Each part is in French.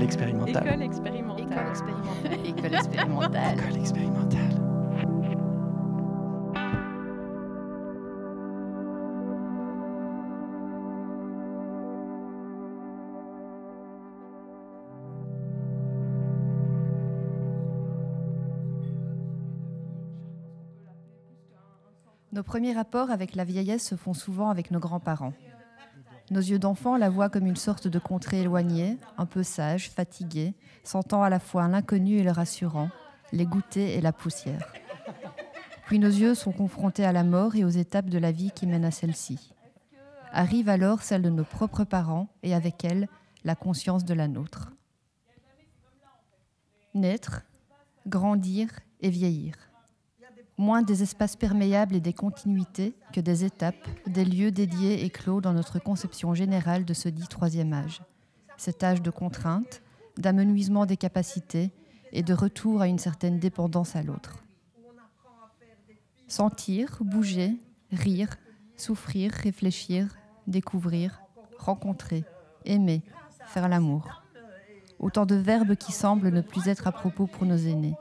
expérimentale. École expérimentale. École expérimentale. École expérimentale. École expérimentale. École expérimentale. Nos premiers rapports avec la vieillesse se font souvent avec nos grands-parents. Nos yeux d'enfant la voient comme une sorte de contrée éloignée, un peu sage, fatiguée, sentant à la fois l'inconnu et le rassurant, les goûters et la poussière. Puis nos yeux sont confrontés à la mort et aux étapes de la vie qui mènent à celle-ci. Arrive alors celle de nos propres parents et avec elle la conscience de la nôtre. Naître, grandir et vieillir moins des espaces perméables et des continuités que des étapes, des lieux dédiés et clos dans notre conception générale de ce dit troisième âge. Cet âge de contrainte, d'amenuisement des capacités et de retour à une certaine dépendance à l'autre. Sentir, bouger, rire, souffrir, réfléchir, découvrir, rencontrer, aimer, faire l'amour. Autant de verbes qui semblent ne plus être à propos pour nos aînés.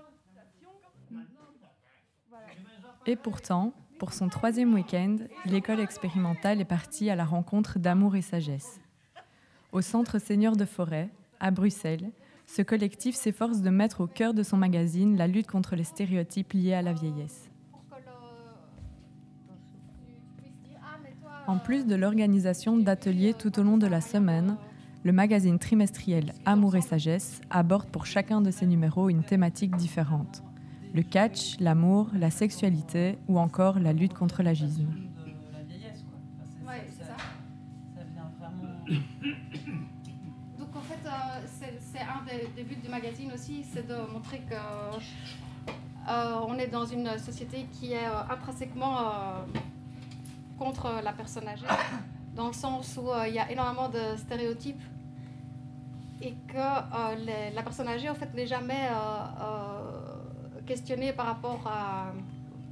Et pourtant, pour son troisième week-end, l'école expérimentale est partie à la rencontre d'amour et sagesse. Au Centre Seigneur de Forêt, à Bruxelles, ce collectif s'efforce de mettre au cœur de son magazine la lutte contre les stéréotypes liés à la vieillesse. En plus de l'organisation d'ateliers tout au long de la semaine, le magazine trimestriel Amour et Sagesse aborde pour chacun de ses numéros une thématique différente le catch, l'amour, la sexualité ou encore la lutte contre l'agisme. Ouais. Donc euh, c'est un des, buts du magazine aussi, c'est de montrer que euh, on est dans une société qui est euh, intrinsèquement contre la personne âgée, dans le sens où il y a énormément de stéréotypes et que la personne âgée en fait n'est jamais questionné par rapport à,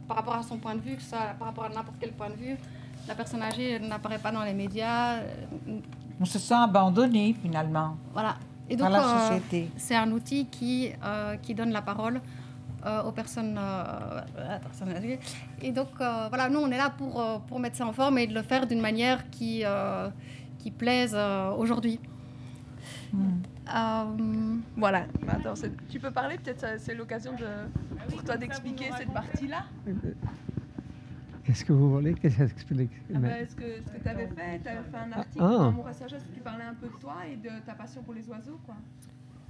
par rapport à son point de vue, que ça, par rapport à n'importe quel point de vue. La personne âgée n'apparaît pas dans les médias. On se sent abandonné finalement. Voilà. Et donc, la société. Euh, c'est un outil qui, euh, qui donne la parole euh, aux personnes. Et donc, voilà, nous, on est là pour, pour mettre ça en forme et de le faire d'une manière qui, qui plaise aujourd'hui. Euh, voilà. Attends, tu peux parler peut-être, c'est l'occasion de, pour toi d'expliquer cette partie-là Qu'est-ce que vous voulez que j'explique ah bah, Ce que, ce que tu avais fait, tu avais fait un article ah. Amour Sagesse qui parlait un peu de toi et de ta passion pour les oiseaux. quoi?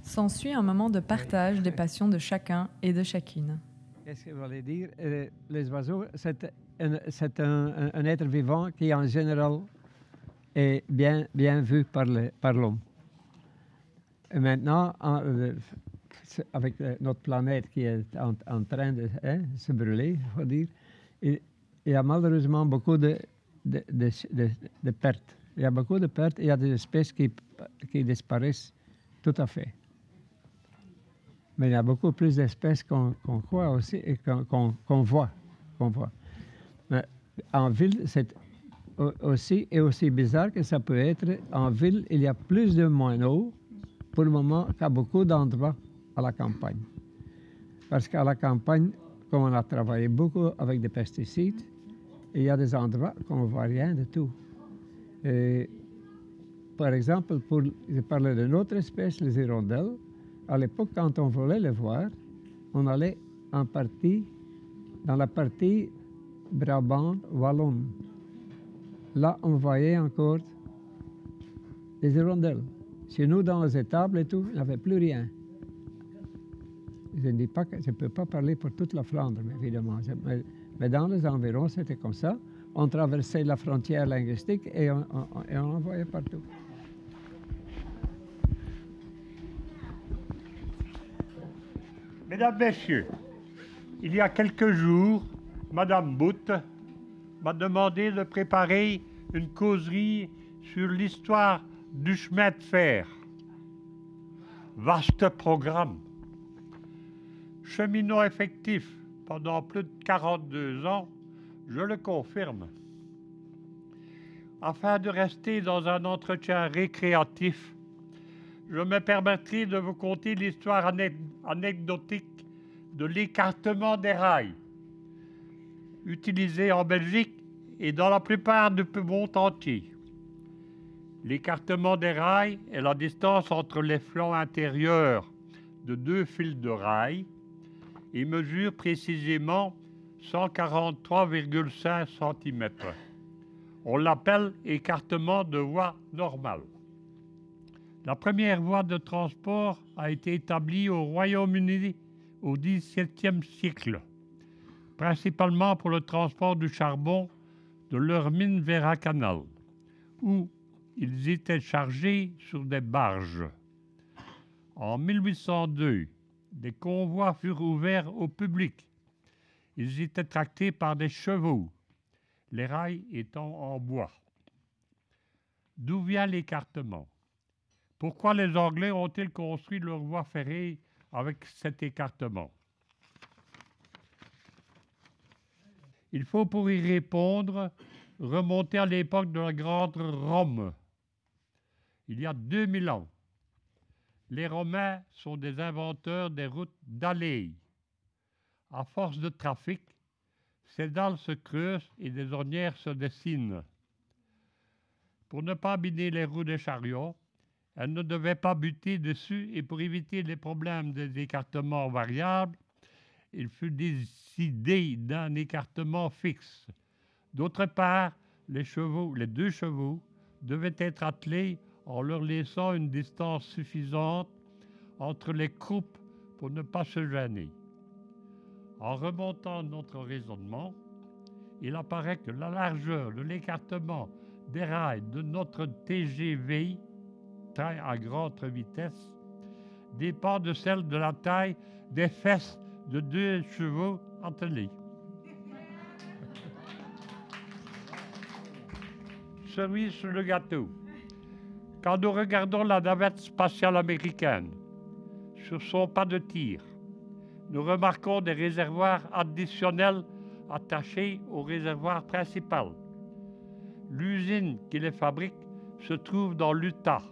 S'ensuit un moment de partage des passions de chacun et de chacune. Qu'est-ce que vous voulez dire? Euh, Les oiseaux, c'est un, un, un, être vivant qui, en général, est bien, bien vu par l'homme. Maintenant, euh, avec notre planète qui est en, train de hein, se brûler, il faut dire, il, y a malheureusement beaucoup de, de, de, pertes. Il y a beaucoup de pertes il y a des espèces qui, qui disparaissent tout à fait. Mais il y a beaucoup plus d'espèces qu'on croit aussi et qu'on voit. voit. Mais en ville, c'est aussi, et aussi bizarre que ça peut être, en ville, il y a plus de moineaux pour le moment qu'à beaucoup d'endroits à la campagne. Parce qu'à la campagne, comme on a travaillé beaucoup avec des pesticides, il y a des endroits qu'on ne voit rien du tout. Et, par exemple, pour, je parlais d'une autre espèce, les hirondelles. À l'époque, quand on voulait les voir, on allait en partie, dans la partie Brabant wallonne. Là, on voyait encore les hirondelles. Chez nous, dans les étables et tout, il n'y avait plus rien. Je ne dis pas que je ne peux pas parler pour toute la Flandre, évidemment. Mais, dans les environs, c'était comme ça. On traversait la frontière linguistique et on, on, et on en voyait partout. Mesdames, Messieurs, il y a quelques jours, Madame Boutte m'a demandé de préparer une causerie sur l'histoire du chemin de fer. Vaste programme. Cheminot effectif pendant plus de 42 ans, je le confirme. Afin de rester dans un entretien récréatif, je me permettrai de vous conter l'histoire anecdotique de l'écartement des rails, utilisé en Belgique et dans la plupart du monde entier. L'écartement des rails est la distance entre les flancs intérieurs de deux fils de rails et mesure précisément 143,5 cm. On l'appelle écartement de voie normale. La première voie de transport a été établie au Royaume-Uni au XVIIe siècle, principalement pour le transport du charbon de leur mine vers un canal, où ils étaient chargés sur des barges. En 1802, des convois furent ouverts au public. Ils étaient tractés par des chevaux, les rails étant en bois. D'où vient l'écartement? Pourquoi les Anglais ont-ils construit leur voie ferrée avec cet écartement? Il faut pour y répondre remonter à l'époque de la Grande Rome, il y a 2000 ans. Les Romains sont des inventeurs des routes d'allées. À force de trafic, ces dalles se creusent et des ornières se dessinent. Pour ne pas abîmer les roues des chariots, elles ne devaient pas buter dessus et pour éviter les problèmes des écartements variables, il fut décidé d'un écartement fixe. D'autre part, les chevaux, les deux chevaux, devaient être attelés en leur laissant une distance suffisante entre les croupes pour ne pas se gêner. En remontant notre raisonnement, il apparaît que la largeur de l'écartement des rails de notre TGV, train à grande vitesse, dépend de celle de la taille des fesses de deux chevaux attelés. Cerise sur le gâteau. Quand nous regardons la navette spatiale américaine sur son pas de tir, nous remarquons des réservoirs additionnels attachés au réservoir principal. L'usine qui les fabrique se trouve dans l'Utah,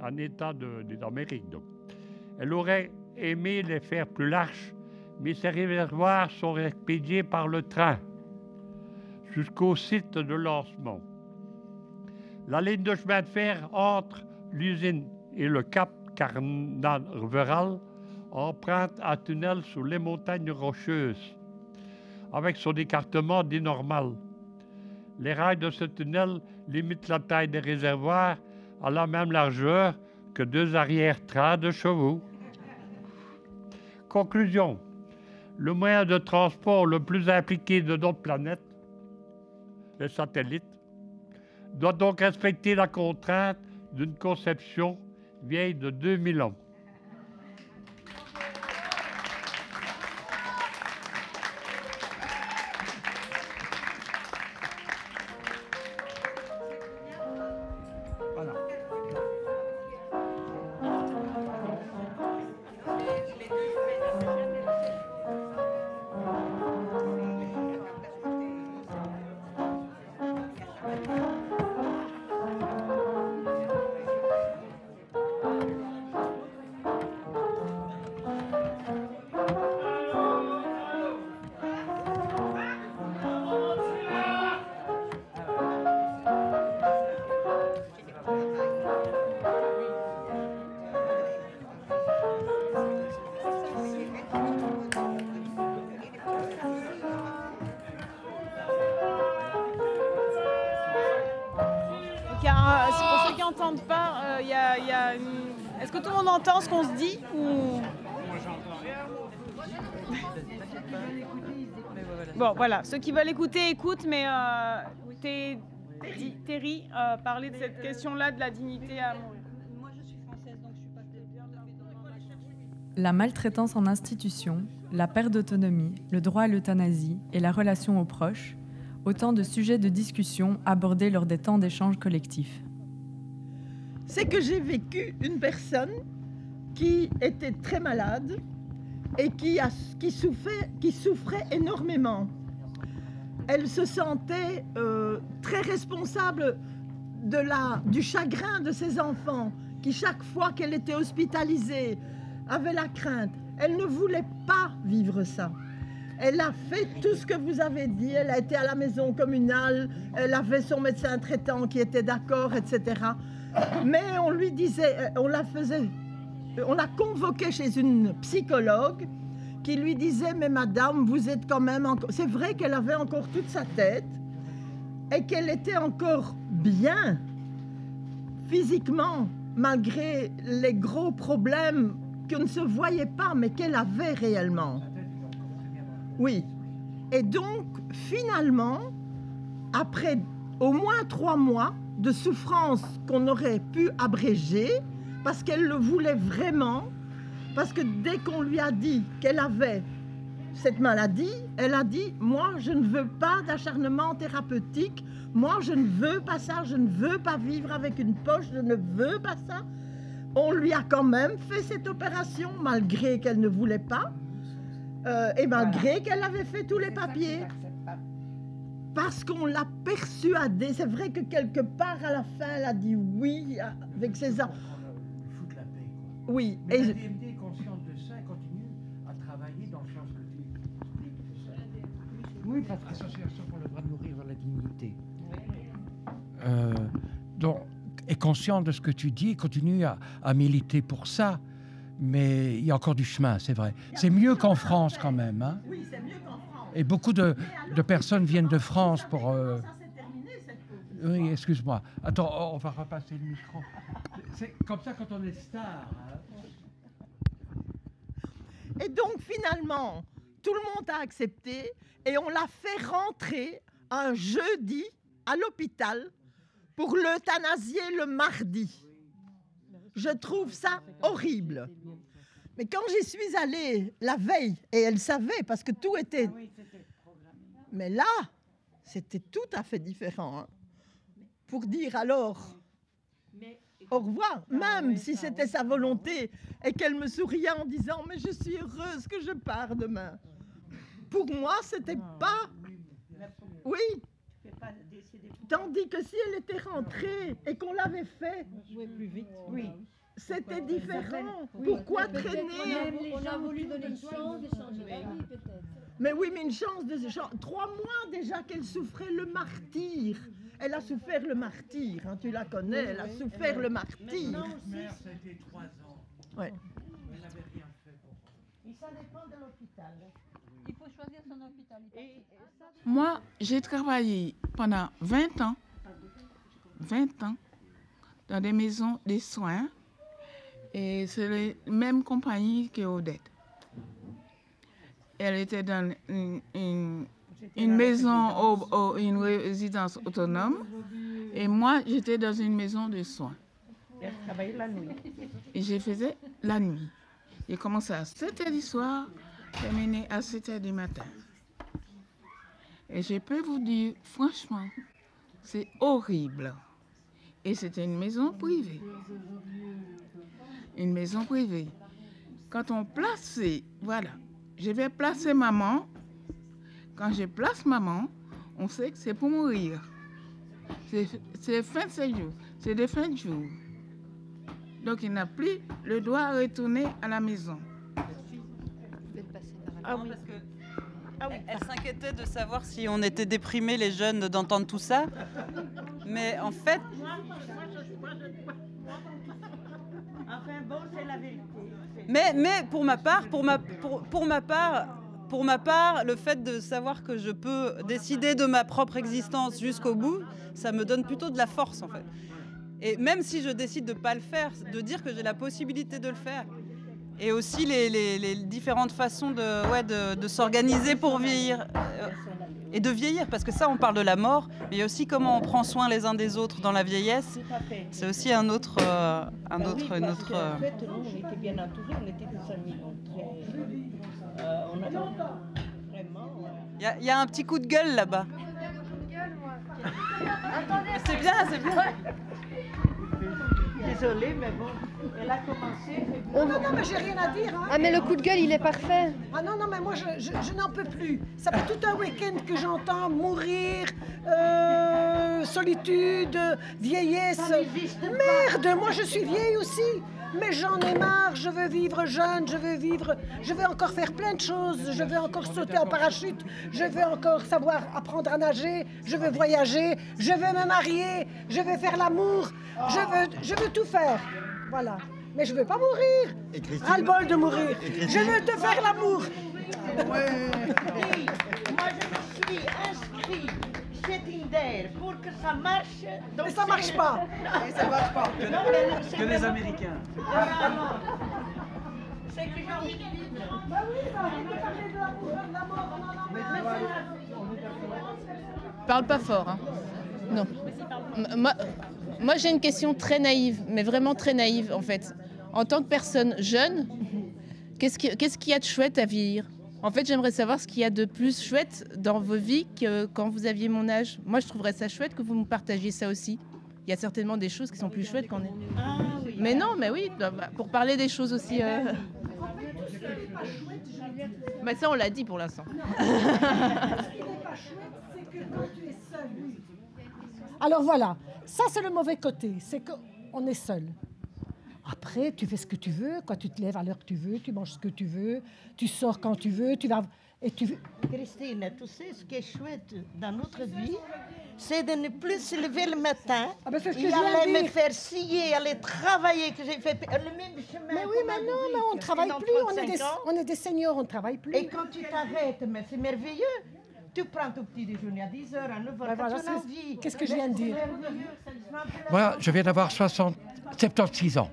un État d'Amérique. Elle aurait aimé les faire plus larges, mais ces réservoirs sont expédiés par le train jusqu'au site de lancement. La ligne de chemin de fer entre l'usine et le cap Carnaveral emprunte un tunnel sous les montagnes rocheuses, avec son écartement dit normal. Les rails de ce tunnel limitent la taille des réservoirs à la même largeur que deux arrière-trains de chevaux. Conclusion. Le moyen de transport le plus impliqué de notre planète, le satellite, doit donc respecter la contrainte d'une conception vieille de 2000 ans. Ce qu'on se dit ou... Bon, voilà. Ceux qui veulent écouter, écoutent, mais euh, Terry euh, parlait de cette question-là de la dignité à mourir. La maltraitance en institution, la perte d'autonomie, le droit à l'euthanasie et la relation aux proches, autant de sujets de discussion abordés lors des temps d'échange collectifs. C'est que j'ai vécu une personne qui était très malade et qui, a, qui, souffrait, qui souffrait énormément. Elle se sentait euh, très responsable de la, du chagrin de ses enfants qui chaque fois qu'elle était hospitalisée avait la crainte. Elle ne voulait pas vivre ça. Elle a fait tout ce que vous avez dit. Elle a été à la maison communale. Elle avait son médecin traitant qui était d'accord, etc. Mais on lui disait, euh, on la faisait, on l'a convoquée chez une psychologue qui lui disait, mais madame, vous êtes quand même encore... C'est vrai qu'elle avait encore toute sa tête et qu'elle était encore bien physiquement, malgré les gros problèmes qu'on ne se voyait pas, mais qu'elle avait réellement. Oui. Et donc, finalement, après au moins trois mois de souffrance qu'on aurait pu abréger, parce qu'elle le voulait vraiment, parce que dès qu'on lui a dit qu'elle avait cette maladie, elle a dit, moi, je ne veux pas d'acharnement thérapeutique, moi, je ne veux pas ça, je ne veux pas vivre avec une poche, je ne veux pas ça. On lui a quand même fait cette opération, malgré qu'elle ne voulait pas. Euh, et malgré qu'elle avait fait tous les papiers. Parce qu'on l'a persuadée. C'est vrai que quelque part à la fin, elle a dit oui avec ses enfants. Oui. Mais et la DMD est consciente de ça et continue à travailler dans le sens que tu Oui, parce que l'association pour le droit de mourir dans la dignité. Euh, donc, est consciente de ce que tu dis et continue à, à militer pour ça mais il y a encore du chemin, c'est vrai. C'est mieux qu'en France quand même. Hein oui, c'est mieux qu'en France. Et beaucoup de, de, personnes viennent de France pour... Euh... Oui, excuse-moi. Attends, oh, on va repasser le micro. C'est comme ça quand on est star. Hein et donc finalement, tout le monde a accepté et on l'a fait rentrer un jeudi à l'hôpital pour l'euthanasier le mardi. Je trouve ça horrible. Mais quand j'y suis allée la veille, et elle savait parce que tout était... Mais là, c'était tout à fait différent. Hein. Pour dire alors au revoir, même si c'était sa volonté et qu'elle me souriait en disant mais je suis heureuse que je pars demain. Pour moi, c'était pas. Oui. Tandis que si elle était rentrée et qu'on l'avait fait, plus vite. Oui. C'était différent. Pourquoi traîner On a voulu donner une chance de changer d'avis, peut-être. Mais oui, mais une chance de Trois mois déjà qu'elle souffrait le martyr. Elle a souffert le martyr, hein, tu la connais, elle a souffert le martyr. Mère, ça a été trois ans. Ouais. Elle n'avait rien fait pour Et ça dépend de l'hôpital. Il faut choisir son hôpital. Moi, j'ai travaillé pendant 20 ans, 20 ans, dans des maisons de soins et c'est la même compagnie que Odette. Elle était dans une, une, maison, au, une résidence autonome. Et moi, j'étais dans une maison de soins. Elle travaillait la nuit. Et je faisais la nuit. J'ai commencé à 7 h du soir, terminé à 7 h du matin. Et je peux vous dire, franchement, c'est horrible. Et c'était une maison privée une maison privée. Quand on place, voilà, je vais placer maman. Quand je place maman, on sait que c'est pour mourir. C'est fin de séjour, c'est des fins de jour. Donc il n'a plus le droit à retourner à la maison. Ah oui. Ah Elle, s'inquiétait de savoir si on était déprimés, les jeunes, d'entendre tout ça. Mais en fait, Mais, mais pour ma part, pour ma, pour, pour ma part, pour ma part, le fait de savoir que je peux décider de ma propre existence jusqu'au bout, ça me donne plutôt de la force en fait. Et même si je décide de ne pas le faire, de dire que j'ai la possibilité de le faire. Et aussi les, les, les différentes façons de, ouais, de, de s'organiser pour vieillir. Euh, et de vieillir, parce que ça, on parle de la mort, mais il y a aussi comment on prend soin les uns des autres dans la vieillesse. C'est aussi un autre, euh, un bah autre, oui, une parce autre. que, euh, En fait, nous, on était bien entourés, on était des amis. euh, on vraiment. Il y, a- il y a un petit coup de gueule là-bas. C'est bien, c'est bien. Désolée, mais bon, elle a commencé. On- Non, non, mais j'ai rien à dire. hein. Ah, mais le coup de gueule, il est parfait. Ah non, non, mais moi, je, je- je n'en peux plus. Ça fait tout un week-end que j'entends mourir, euh, solitude, vieillesse. Merde, moi je suis vieille aussi. Mais j'en ai marre, je veux vivre jeune, je veux vivre, je veux encore faire plein de choses, je veux encore sauter en parachute, je veux encore savoir apprendre à nager, je veux voyager, je veux me marier, je veux faire l'amour, je veux, je veux tout faire. Voilà. Mais je veux pas mourir. Ras-le-bol de mourir. Je veux te faire l'amour. Moi, je me suis inscrit chez Tinder pour que ça marche. Donc Mais ça marche pas. Et ça marche pas. Que, Non, mais non, c'est que les Américains. Ah, non. C'est que j'ai envie de vivre. Bah oui, bah, on peut parler de l'amour, de la mort, non, non, mais Parle pas fort. hein. Non. M- Moi, moi j'ai une question très naïve, mais vraiment très naïve en fait. En tant que personne jeune, qu'est-ce qui- qu'est-ce qu'il y a de chouette à vieillir? En fait, j'aimerais savoir ce qu'il y a de plus chouette dans vos vies que quand vous aviez mon âge. Moi, je trouverais ça chouette que vous me partagiez ça aussi. Il y a certainement des choses qui sont plus chouettes qu'on est. Mais non, mais oui, bah, bah, pour parler des choses aussi. euh, Mais ça, on l'a dit pour l'instant. Alors voilà, ça c'est le mauvais côté, c'est qu'on est seul. Après, tu fais ce que tu veux, quand tu te lèves à l'heure que tu veux, tu manges ce que tu veux, tu sors quand tu veux, tu vas et tu Christine, tu sais ce qui est chouette dans notre vie, c'est de ne plus se lever le matin Ah ben, c'est ce que et aller me faire scier, aller travailler, que j'ai fait le même chemin. Mais oui, mais non, mais on ne travaille plus, on est, 35 des, on est des seniors, on ne travaille plus. Et quand tu t'arrêtes, mais c'est merveilleux. Tu prends ton petit déjeuner à 10h, à 9h, Ben quand voilà, qu'est-ce que je viens de dire. Voilà, je viens d'avoir 60 76 ans.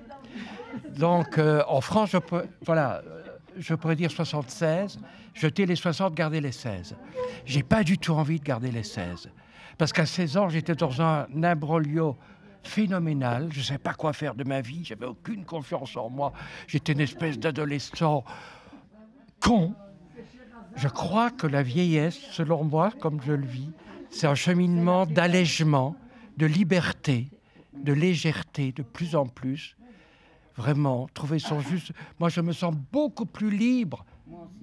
Donc, euh, en France, je peux, voilà, euh, je pourrais dire 76, jeter les 60, garder les 16. J'ai pas du tout envie de garder les 16. Parce qu'à 16 ans, j'étais dans un imbroglio phénoménal. Je ne savais pas quoi faire de ma vie. J'avais aucune confiance en moi. J'étais une espèce d'adolescent con. Je crois que la vieillesse, selon moi, comme je le vis, c'est un cheminement d'allègement, de liberté, de légèreté de plus en plus. Vraiment, trouver son juste. Moi, je me sens beaucoup plus libre.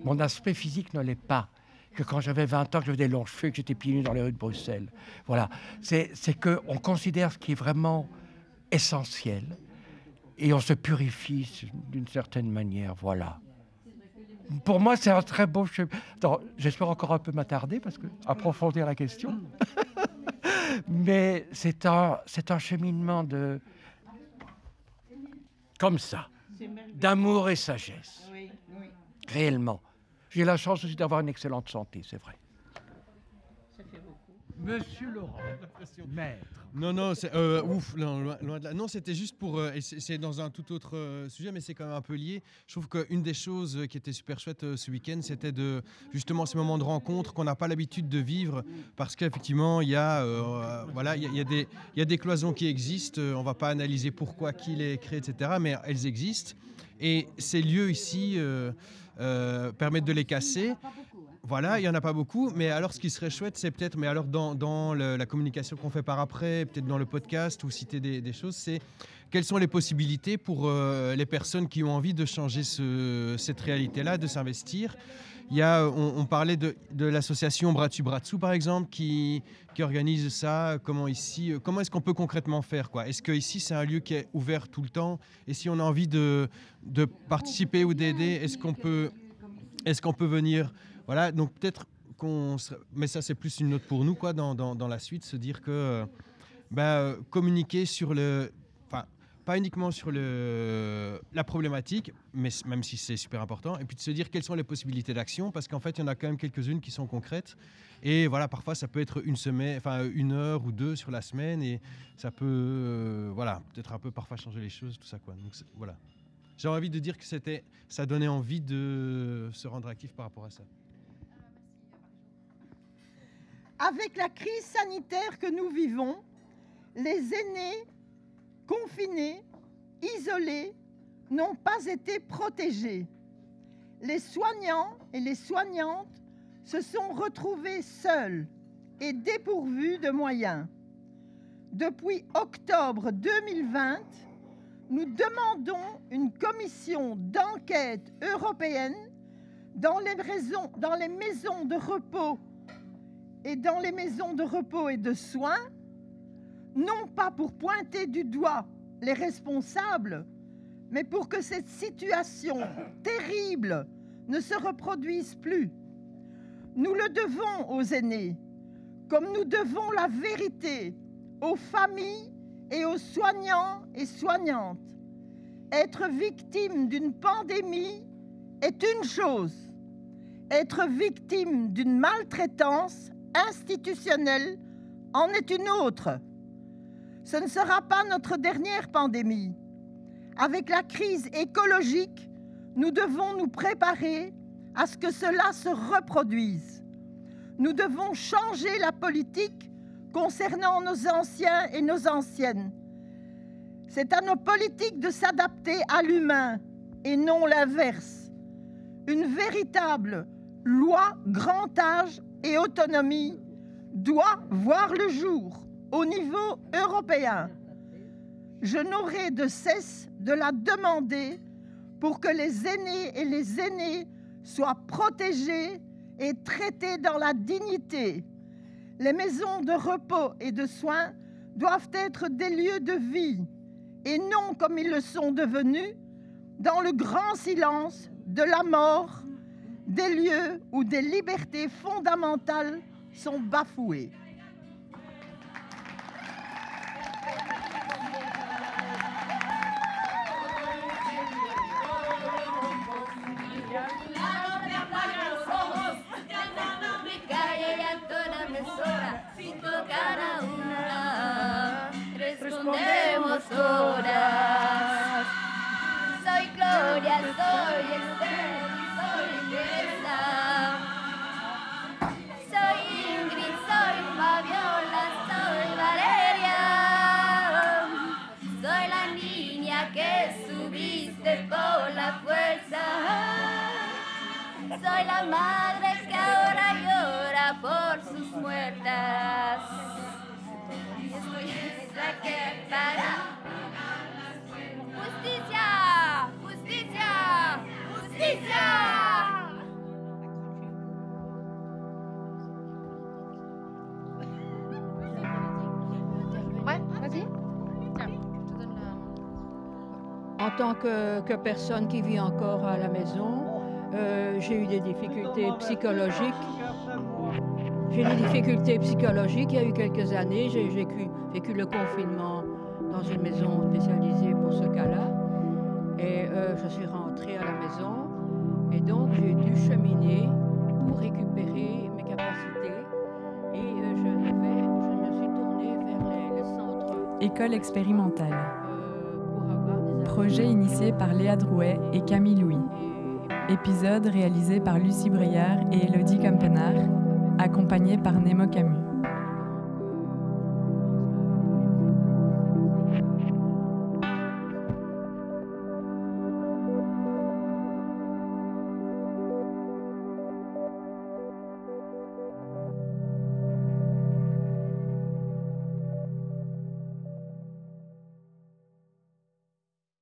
Mon aspect physique ne l'est pas que quand j'avais 20 ans, que j'avais des longs cheveux, que j'étais pieds nus dans les rues de Bruxelles. Voilà. C'est qu'on considère ce qui est vraiment essentiel et on se purifie d'une certaine manière. Voilà. Pour moi, c'est un très beau chemin. J'espère encore un peu m'attarder parce que approfondir la question. Mais c'est un, c'est un cheminement de comme ça, d'amour et sagesse, Oui, oui. réellement. J'ai la chance aussi d'avoir une excellente santé, c'est vrai. Monsieur Laurent, maître. Non, non, c'est euh, ouf, non, loin, loin de là. Non, c'était juste pour. euh, et c'est dans un tout autre euh, sujet, mais c'est quand même un peu lié. Je trouve qu'une des choses qui était super chouette euh, ce week-end, c'était de justement ces moments de rencontre qu'on n'a pas l'habitude de vivre, parce qu'effectivement, il y a, euh, voilà, il y a, il y a des, il y a des cloisons qui existent. on va pas analyser pourquoi, qui les crée, etc. Mais elles existent. Et ces lieux ici euh, euh, permettent de les casser. Voilà, il n'y en a pas beaucoup, mais alors ce qui serait chouette, c'est peut-être, mais alors dans, la communication qu'on fait par après, peut-être dans le podcast ou citer des, choses, c'est quelles sont les possibilités pour euh, les personnes qui ont envie de changer ce- cette réalité-là, de s'investir? Il y a, on, parlait de, de l'association Bras dessous, par exemple, qui, organise ça. Comment ici, euh, comment est-ce qu'on peut concrètement faire Est-ce que ici c'est un lieu qui est ouvert tout le temps? Et si on a envie de, participer ou d'aider, est-ce qu'on peut venir Voilà, donc peut-être qu'on, se- mais ça c'est plus une note pour nous quoi dans, dans, dans la suite, se dire que euh, bah, euh, communiquer sur le, enfin pas uniquement sur le, la problématique, mais même si c'est super important, et puis de se dire quelles sont les possibilités d'action, parce qu'en fait, il y en a quand même quelques-unes qui sont concrètes. Et voilà, parfois, ça peut être une semaine, enfin une heure ou deux sur la semaine, et ça peut, euh, voilà, peut-être un peu parfois changer les choses, tout ça quoi. Donc voilà. J'ai envie de dire que c'était, ça donnait envie de se rendre actif par rapport à ça. Avec la crise sanitaire que nous vivons, les aînés confinés, isolés, n'ont pas été protégés. Les soignants et les soignantes se sont retrouvés seuls et dépourvus de moyens. Depuis octobre 2020, nous demandons une commission d'enquête européenne dans les, maisons de repos et dans les maisons de repos et de soins non pas pour pointer du doigt les responsables, mais pour que cette situation terrible ne se reproduise plus. Nous le devons aux aînés, comme nous devons la vérité aux familles et aux soignants et soignantes. Être victime d'une pandémie est une chose. Être victime d'une maltraitance institutionnelle en est une autre. Ce ne sera pas notre dernière pandémie. Avec la crise écologique, nous devons nous préparer à ce que cela se reproduise. Nous devons changer la politique concernant nos anciens et nos anciennes. C'est à nos politiques de s'adapter à l'humain et non l'inverse. Une véritable loi grand âge et autonomie doit voir le jour au niveau européen. Je n'aurai de cesse de la demander pour que les aînés et les aînés soient protégés et traités dans la dignité. Les maisons de repos et de soins doivent être des lieux de vie et non comme ils le sont devenus, dans le grand silence de la mort, des lieux où des libertés fondamentales sont bafouées. Soy la madre que ahora llora por sus muertas. Y estoy que para. Justicia, justicia, justicia. Ouais, vas-y. En tant que, que personne qui vit encore à la maison, euh, j'ai eu des difficultés psychologiques. J'ai des difficultés psychologiques il y a eu quelques années. J'ai vécu, vécu le confinement dans une maison spécialisée pour ce cas-là. Et euh, je suis rentrée à la maison. Et donc j'ai dû cheminer pour récupérer mes capacités. Et euh, je me suis tournée vers les, les centres. École expérimentale. Projet initié par Léa Drouet et Camille Louis. Épisode réalisé par Lucie Briard et Elodie Campenard, accompagné par Nemo Camus.